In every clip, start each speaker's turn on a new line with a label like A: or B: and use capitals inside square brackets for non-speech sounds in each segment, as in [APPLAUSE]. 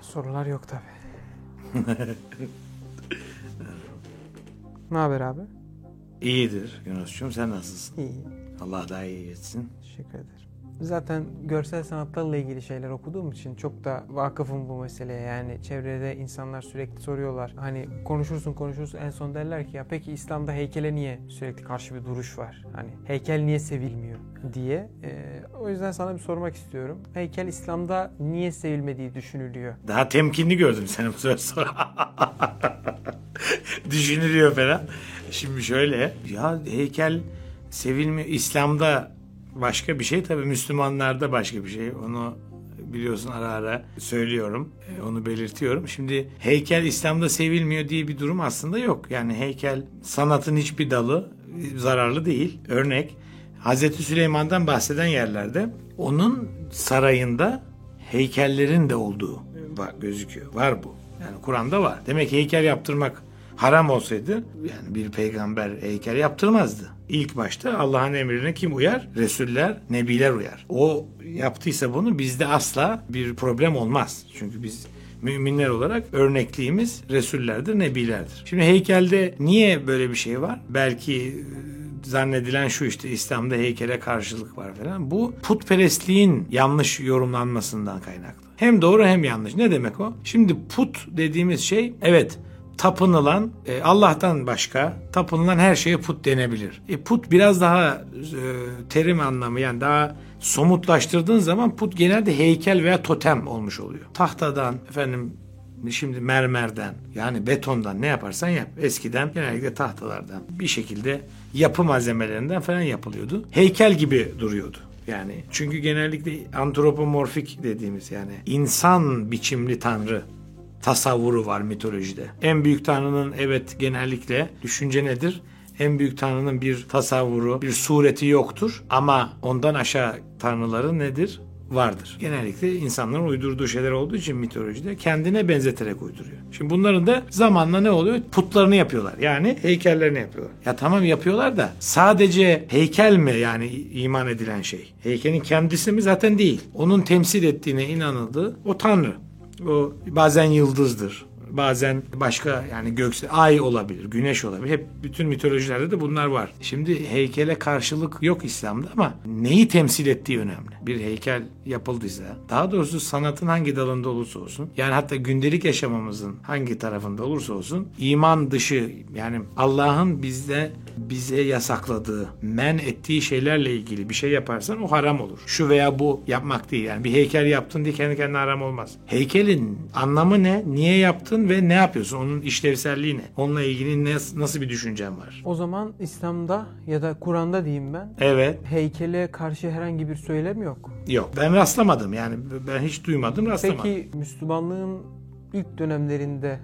A: Sorular yok tabi. ne haber abi?
B: İyidir Yunus'cum sen nasılsın?
A: İyi.
B: Allah daha iyi etsin.
A: Teşekkür ederim. Zaten görsel sanatlarla ilgili şeyler okuduğum için çok da vakıfım bu meseleye. Yani çevrede insanlar sürekli soruyorlar. Hani konuşursun konuşursun en son derler ki ya peki İslam'da heykele niye sürekli karşı bir duruş var? Hani heykel niye sevilmiyor diye. Ee, o yüzden sana bir sormak istiyorum. Heykel İslam'da niye sevilmediği düşünülüyor.
B: Daha temkinli gördüm seni bu sefer sonra. [LAUGHS] Düşünülüyor falan. Şimdi şöyle ya heykel sevilmiyor. İslam'da başka bir şey tabii Müslümanlarda başka bir şey. Onu biliyorsun ara ara söylüyorum. E, Onu belirtiyorum. Şimdi heykel İslam'da sevilmiyor diye bir durum aslında yok. Yani heykel sanatın hiçbir dalı zararlı değil. Örnek Hazreti Süleyman'dan bahseden yerlerde onun sarayında heykellerin de olduğu var, gözüküyor. Var bu. Yani Kur'an'da var. Demek heykel yaptırmak haram olsaydı yani bir peygamber heykel yaptırmazdı. İlk başta Allah'ın emrine kim uyar? Resuller, nebiler uyar. O yaptıysa bunu bizde asla bir problem olmaz. Çünkü biz müminler olarak örnekliğimiz Resullerdir, nebilerdir. Şimdi heykelde niye böyle bir şey var? Belki e, zannedilen şu işte İslam'da heykele karşılık var falan. Bu putperestliğin yanlış yorumlanmasından kaynaklı. Hem doğru hem yanlış. Ne demek o? Şimdi put dediğimiz şey evet tapınılan e, Allah'tan başka tapınılan her şeye put denebilir. E, put biraz daha e, terim anlamı yani daha somutlaştırdığın zaman put genelde heykel veya totem olmuş oluyor. Tahtadan efendim şimdi mermerden yani betondan ne yaparsan yap. Eskiden genellikle tahtalardan bir şekilde yapı malzemelerinden falan yapılıyordu. Heykel gibi duruyordu. Yani çünkü genellikle antropomorfik dediğimiz yani insan biçimli tanrı tasavvuru var mitolojide. En büyük tanrının evet genellikle düşünce nedir? En büyük tanrının bir tasavvuru, bir sureti yoktur ama ondan aşağı tanrıları nedir? Vardır. Genellikle insanların uydurduğu şeyler olduğu için mitolojide kendine benzeterek uyduruyor. Şimdi bunların da zamanla ne oluyor? Putlarını yapıyorlar. Yani heykellerini yapıyorlar. Ya tamam yapıyorlar da sadece heykel mi yani iman edilen şey? Heykelin kendisi mi? Zaten değil. Onun temsil ettiğine inanıldığı o tanrı. O bazen yıldızdır. Bazen başka yani gökse ay olabilir, güneş olabilir. Hep bütün mitolojilerde de bunlar var. Şimdi heykele karşılık yok İslam'da ama neyi temsil ettiği önemli. Bir heykel yapıldıysa, daha doğrusu sanatın hangi dalında olursa olsun, yani hatta gündelik yaşamamızın hangi tarafında olursa olsun, iman dışı yani Allah'ın bizde bize yasakladığı, men ettiği şeylerle ilgili bir şey yaparsan o haram olur. Şu veya bu yapmak değil. Yani bir heykel yaptın diye kendi kendine haram olmaz. Heykelin anlamı ne? Niye yaptın ve ne yapıyorsun? Onun işlevselliği ne? Onunla ilgili ne, nasıl bir düşüncen var?
A: O zaman İslam'da ya da Kur'an'da diyeyim ben
B: Evet.
A: heykele karşı herhangi bir söylem yok.
B: Yok. Ben rastlamadım. Yani ben hiç duymadım, rastlamadım.
A: Peki Müslümanlığın ilk dönemlerinde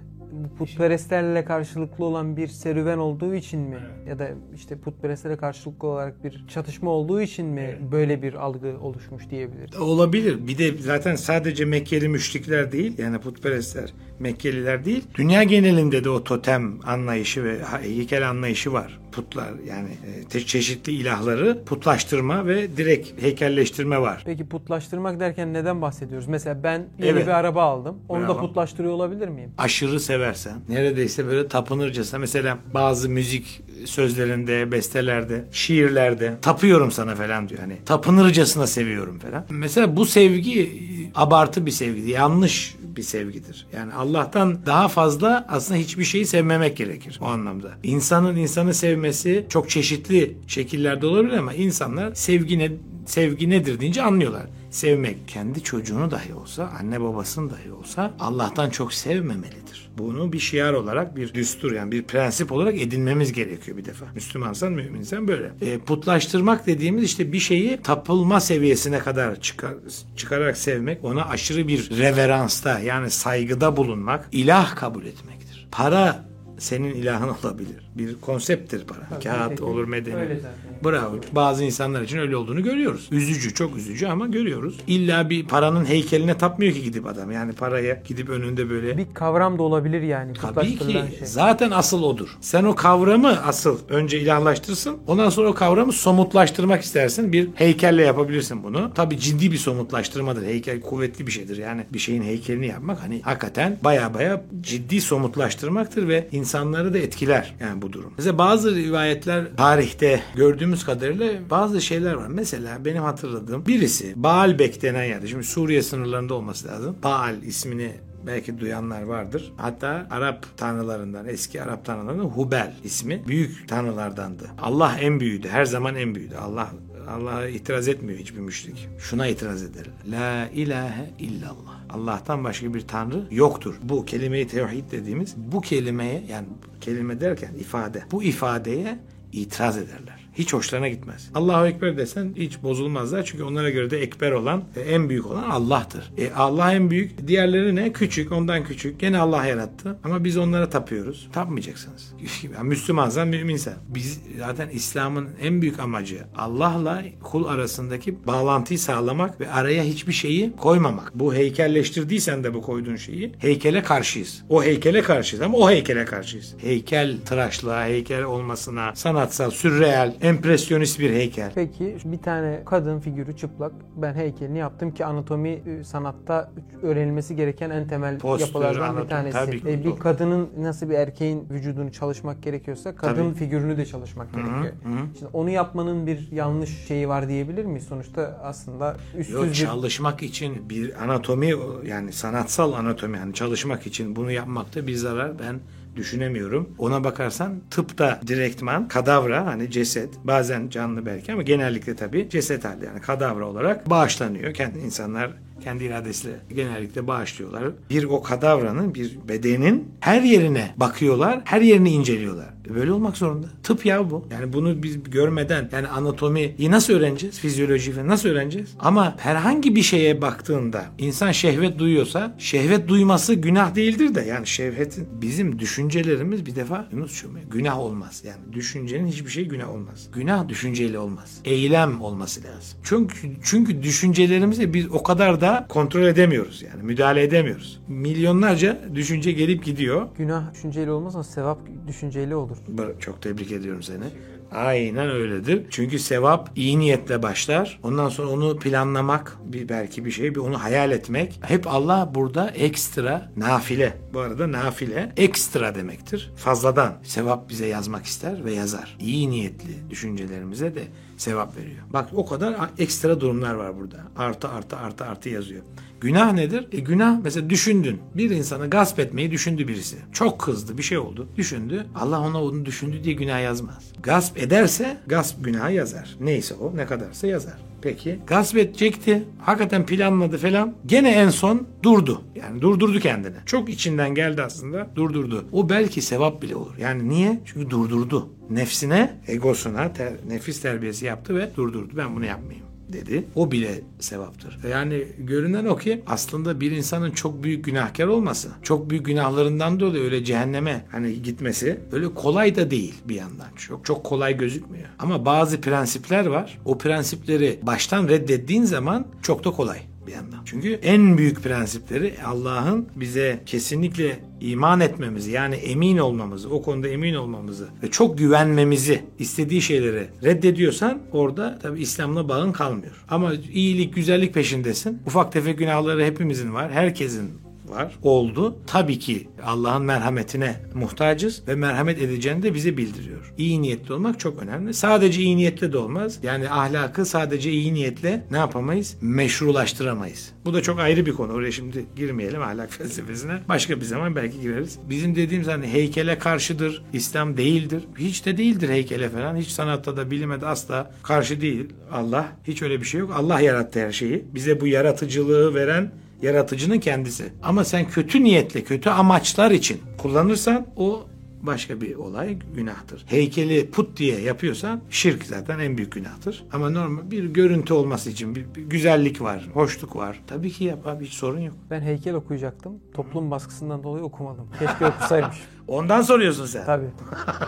A: putperestlerle karşılıklı olan bir serüven olduğu için mi ya da işte putperestlere karşılıklı olarak bir çatışma olduğu için mi böyle bir algı oluşmuş diyebiliriz?
B: Olabilir. Bir de zaten sadece Mekkeli müşrikler değil yani putperestler, Mekkeliler değil. Dünya genelinde de o totem anlayışı ve heykel anlayışı var. Putlar yani e, çeşitli ilahları putlaştırma ve direkt heykelleştirme var.
A: Peki putlaştırmak derken neden bahsediyoruz? Mesela ben yeni
B: Evet.
A: bir araba aldım. Onu da
B: Bravo.
A: putlaştırıyor olabilir miyim?
B: aşırı seversen, neredeyse böyle tapınırcasına mesela bazı müzik sözlerinde, bestelerde, şiirlerde tapıyorum sana falan diyor. Hani tapınırcasına seviyorum falan. Mesela bu sevgi e, abartı bir sevgidir. Yanlış bir sevgidir. Yani Allah'tan daha fazla aslında hiçbir şeyi sevmemek gerekir o anlamda. İnsanın insanı sevmesi çok çeşitli şekillerde olabilir ama insanlar sevgi ne, sevgi nedir deyince anlıyorlar. Sevmek kendi çocuğunu dahi olsa, anne babasını dahi olsa Allah'tan çok sevmemelidir. Bunu bir şiar olarak, bir düstur yani bir prensip olarak edinmemiz gerekiyor bir defa. Müslümansan, müminsen böyle. E, putlaştırmak dediğimiz işte bir şeyi tapılma seviyesine kadar çıkar, çıkararak sevmek, ona aşırı bir reveransta yani saygıda bulunmak, ilah kabul etmektir. Para senin ilahın olabilir. Bir konsepttir para.
A: Tabii,
B: Kağıt
A: nitekim
B: olur medeni.
A: Öyle zaten.
B: Bravo. Bazı insanlar için öyle olduğunu görüyoruz. Üzücü, çok üzücü ama görüyoruz. İlla bir paranın heykeline tapmıyor ki gidip adam. Yani paraya gidip önünde böyle
A: Bir kavram da olabilir yani.
B: Tabii ki.
A: Şey.
B: Zaten asıl odur. Sen o kavramı asıl önce ilahlaştırsın. Ondan sonra o kavramı somutlaştırmak istersin. Bir heykelle yapabilirsin bunu. Tabii ciddi bir somutlaştırmadır. Heykel kuvvetli bir şeydir. Yani bir şeyin heykelini yapmak hani hakikaten baya baya ciddi somutlaştırmaktır ve insanları da etkiler yani bu durum. Mesela bazı rivayetler tarihte gördüğümüz kadarıyla bazı şeyler var. Mesela benim hatırladığım birisi Baalbek denen yerde. Şimdi Suriye sınırlarında olması lazım. Baal ismini belki duyanlar vardır. Hatta Arap tanrılarından, eski Arap tanrılarından Hubel ismi büyük tanrılardandı. Allah en büyüğüydü. Her zaman en büyüğüydü. Allah Allah'a itiraz etmiyor hiçbir müşrik. Şuna itiraz eder. La ilahe illallah. Allah'tan başka bir tanrı yoktur. Bu kelime-i tevhid dediğimiz bu kelimeye yani kelime derken ifade. Bu ifadeye itiraz ederler. Hiç hoşlarına gitmez. Allahu Ekber desen hiç bozulmazlar. Çünkü onlara göre de ekber olan, e, en büyük olan Allah'tır. E, Allah en büyük. Diğerleri ne? Küçük, ondan küçük. Gene Allah yarattı. Ama biz onlara tapıyoruz. Tapmayacaksınız. [LAUGHS] Yani Müslümansan müminsen. Biz zaten İslam'ın en büyük amacı Allah'la kul arasındaki bağlantıyı sağlamak ve araya hiçbir şeyi koymamak. Bu heykelleştirdiysen de bu koyduğun şeyi heykele karşıyız. O heykele karşıyız ama o heykele karşıyız. Heykel tıraşlığa, heykel olmasına, sanatsal, sürreel, empresyonist bir heykel.
A: Peki bir tane kadın figürü çıplak. Ben heykelini yaptım ki anatomi e, sanatta öğrenilmesi gereken en temel
B: Postür,
A: yapılardan
B: anatomi,
A: bir tanesi.
B: tabii ki,
A: E, bir kadının nasıl bir erkeğin vücudunu çalışmak gerekiyorsa kadın
B: Tabii.
A: figürünü de çalışmak gerekiyor. Şimdi onu yapmanın bir yanlış şeyi var diyebilir miyiz? Sonuçta aslında üstsüz
B: Yok
A: bir
B: çalışmak için bir anatomi yani sanatsal anatomi yani çalışmak için bunu yapmakta bir zarar ben düşünemiyorum. Ona bakarsan tıpta direktman kadavra hani ceset bazen canlı belki ama genellikle tabii ceset halde yani kadavra olarak bağışlanıyor. Kendi insanlar kendi iradesiyle genellikle bağışlıyorlar. Bir o kadavranın bir bedenin her yerine bakıyorlar, her yerini inceliyorlar. E Böyle olmak zorunda. Tıp ya bu. Yani bunu biz görmeden yani anatomiyi nasıl öğreneceğiz? Fizyoloji falan nasıl öğreneceğiz? Ama herhangi bir şeye baktığında insan şehvet duyuyorsa şehvet duyması günah değildir de yani şehvetin bizim düşüncelerimiz bir defa Yunus'cum günah olmaz. Yani düşüncenin hiçbir şey günah olmaz. Günah düşünceyle olmaz. Eylem olması lazım. Çünkü çünkü düşüncelerimizi biz o kadar da kontrol edemiyoruz yani müdahale edemiyoruz. Milyonlarca düşünce gelip gidiyor.
A: günah düşünceyle olmaz ama sevap düşünceyle olur.
B: Çok tebrik ediyorum seni. Aynen öyledir. Çünkü sevap iyi niyetle başlar. Ondan sonra onu planlamak bir belki bir şey, bir onu hayal etmek. Hep Allah burada ekstra nafile. Bu arada nafile ekstra demektir. Fazladan sevap bize yazmak ister ve yazar. İyi niyetli düşüncelerimize de sevap veriyor. Bak o kadar ekstra durumlar var burada. Artı artı artı artı yazıyor. Günah nedir? E günah mesela düşündün. Bir insanı gasp etmeyi düşündü birisi. Çok kızdı bir şey oldu. Düşündü. Allah ona onu düşündü diye günah yazmaz. Gasp ederse gasp günahı yazar. Neyse o ne kadarsa yazar. Peki gasp edecekti. Hakikaten planladı falan. Gene en son durdu. Yani durdurdu kendini. Çok içinden geldi aslında. Durdurdu. O belki sevap bile olur. Yani niye? Çünkü durdurdu. Nefsine, egosuna ter- nefis terbiyesi yaptı ve durdurdu. Ben bunu yapmayayım dedi. O bile sevaptır. Yani görünen o ki aslında bir insanın çok büyük günahkar olması, çok büyük günahlarından dolayı öyle cehenneme hani gitmesi öyle kolay da değil bir yandan. Çok çok kolay gözükmüyor. Ama bazı prensipler var. O prensipleri baştan reddettiğin zaman çok da kolay bir yandan. Çünkü en büyük prensipleri Allah'ın bize kesinlikle iman etmemizi yani emin olmamızı, o konuda emin olmamızı ve çok güvenmemizi istediği şeyleri reddediyorsan orada tabi İslam'la bağın kalmıyor. Ama iyilik, güzellik peşindesin. Ufak tefek günahları hepimizin var. Herkesin var. Oldu. Tabii ki Allah'ın merhametine muhtacız ve merhamet edeceğini de bize bildiriyor. İyi niyetli olmak çok önemli. Sadece iyi niyetle de olmaz. Yani ahlakı sadece iyi niyetle ne yapamayız? Meşrulaştıramayız. Bu da çok ayrı bir konu. Oraya şimdi girmeyelim ahlak [LAUGHS] felsefesine. Başka bir zaman belki gireriz. Bizim dediğimiz hani heykele karşıdır, İslam değildir. Hiç de değildir heykele falan. Hiç sanatta da bilime de asla karşı değil. Allah hiç öyle bir şey yok. Allah yarattı her şeyi. Bize bu yaratıcılığı veren yaratıcının kendisi. Ama sen kötü niyetle, kötü amaçlar için kullanırsan o başka bir olay günahtır. Heykeli put diye yapıyorsan şirk zaten en büyük günahtır. Ama normal bir görüntü olması için bir, bir güzellik var, hoşluk var. Tabii ki yap abi hiç sorun yok.
A: Ben heykel okuyacaktım. Toplum baskısından dolayı okumadım. Keşke okusaymış. [LAUGHS]
B: Ondan soruyorsun sen.
A: Tabii.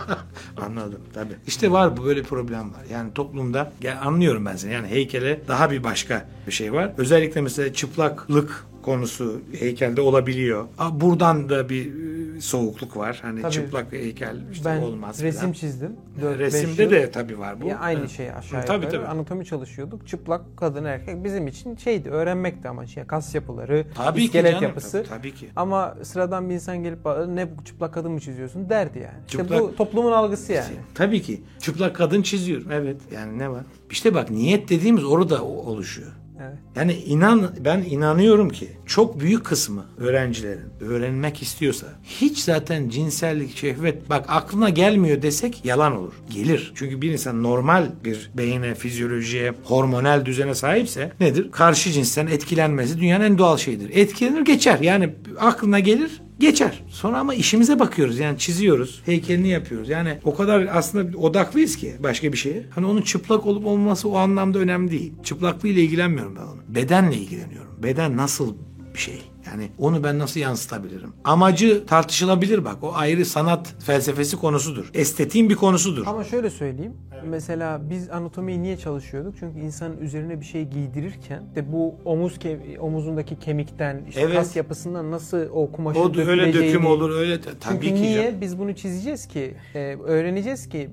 A: [LAUGHS]
B: Anladım tabii. İşte var bu böyle problem var. Yani toplumda ya anlıyorum ben seni. Yani heykele daha bir başka bir şey var. Özellikle mesela çıplaklık konusu heykelde olabiliyor. Aa, Buradan da bir soğukluk var. Hani
A: Tabii.
B: çıplak bir heykel işte
A: ben
B: olmaz
A: resim
B: falan.
A: çizdim. Dört, beş
B: Resimde
A: yıl.
B: de tabii var bu.
A: Ya aynı
B: Evet.
A: şey aşağı
B: Tabii,
A: yukarı.
B: tabii.
A: Anatomi çalışıyorduk. Çıplak kadın erkek bizim için şeydi öğrenmekti amaç. Ya kas yapıları,
B: Tabii ki
A: iskelet
B: canım,
A: yapısı.
B: tabii- tabii ki.
A: Ama sıradan bir insan gelip "Aa, ne bu çıplak kadın mı çiziyorsun derdi yani. İşte
B: Çıplak-
A: bu toplumun algısı yani.
B: Tabii ki. Çıplak kadın çiziyorum. Evet. Yani ne var? İşte bak niyet dediğimiz orada oluşuyor.
A: Evet.
B: Yani inan ben inanıyorum ki çok büyük kısmı öğrencilerin öğrenmek istiyorsa hiç zaten cinsellik, şehvet bak aklına gelmiyor desek yalan olur. Gelir. Çünkü bir insan normal bir beyine, fizyolojiye, hormonal düzene sahipse nedir? Karşı cinsten etkilenmesi dünyanın en doğal şeyidir. Etkilenir geçer. Yani aklına gelir geçer. Sonra ama işimize bakıyoruz. Yani çiziyoruz. Heykelini yapıyoruz. Yani o kadar aslında odaklıyız ki başka bir şeye. Hani onun çıplak olup olmaması o anlamda önemli değil. Çıplaklığıyla ilgilenmiyorum ben onu. Bedenle ilgileniyorum. Beden nasıl bir şey? Yani onu ben nasıl yansıtabilirim? Amacı tartışılabilir bak. O ayrı sanat felsefesi konusudur. Estetiğin bir konusudur.
A: Ama şöyle söyleyeyim. Mesela biz anatomiyi niye çalışıyorduk? Çünkü insanın üzerine bir şey giydirirken de bu omuz ke- omuzundaki kemikten, işte
B: Evet.
A: kas yapısından nasıl o kumaşın
B: O da öyle döküm olur öyle tabii
A: Çünkü
B: ki.
A: niye
B: canım.
A: biz bunu çizeceğiz ki, e, öğreneceğiz ki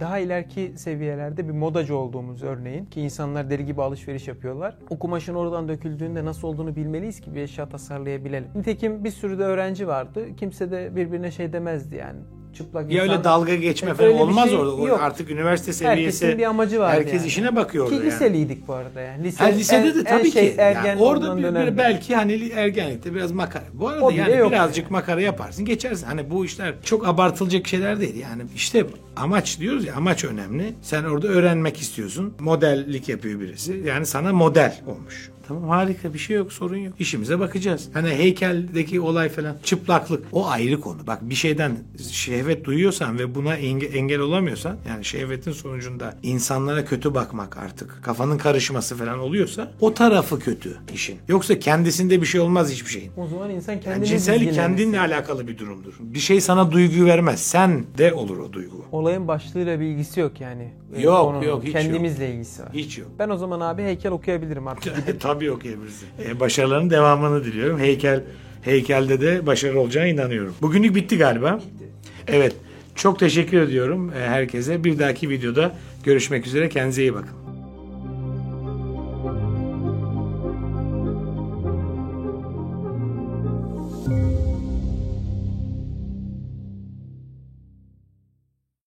A: daha ileriki seviyelerde bir modacı olduğumuz örneğin ki insanlar deli gibi alışveriş yapıyorlar. O kumaşın oradan döküldüğünde nasıl olduğunu bilmeliyiz ki bir eşya tasarlayabilelim. Nitekim bir sürü de öğrenci vardı. Kimse de birbirine şey demezdi yani. Çıplak
B: Ya öyle dalga geçme
A: Evet,
B: falan
A: öyle
B: olmaz
A: şey
B: orada.
A: Yok.
B: Artık üniversite seviyesi.
A: Herkesin bir amacı vardı
B: Herkes
A: yani.
B: işine bakıyor
A: Ki
B: orada yani.
A: liseliydik bu arada yani. Lise,
B: Ha, lisede
A: en-
B: de
A: en
B: tabii
A: şey,
B: ki.
A: ergen
B: Yani orada bir, bir belki hani ergenlikte biraz makara. Bu arada
A: O
B: yani birazcık makara yaparsın geçersin. Hani bu işler çok abartılacak şeyler değil. Yani işte amaç diyoruz ya amaç önemli. Sen orada öğrenmek istiyorsun. Modellik yapıyor birisi. Yani sana model olmuş. Tamam harika bir şey yok sorun yok. İşimize bakacağız. Hani heykeldeki olay falan çıplaklık o ayrı konu. Bak bir şeyden şehvet duyuyorsan ve buna enge- engel olamıyorsan yani şehvetin sonucunda insanlara kötü bakmak artık kafanın karışması falan oluyorsa o tarafı kötü işin. Yoksa kendisinde bir şey olmaz hiçbir şeyin.
A: O zaman insan
B: Yani
A: kendini
B: cinsellik
A: dizginlemesi.
B: kendinle alakalı bir durumdur. Bir şey sana duygu vermez. Sen de olur o duygu.
A: Olayın başlığıyla bir ilgisi yok yani. Ee,
B: Yok,
A: konunun.
B: yok, hiç
A: Kendimizle ilgisi var.
B: Hiç yok.
A: Ben o zaman abi heykel okuyabilirim artık. [LAUGHS]
B: Tabii okuyabilirsin. E, başarıların devamını diliyorum. Heykel heykelde de başarılı olacağına inanıyorum. Bugünlük bitti galiba. Evet. Çok teşekkür ediyorum e, herkese. Bir dahaki videoda görüşmek üzere. Kendinize iyi bakın.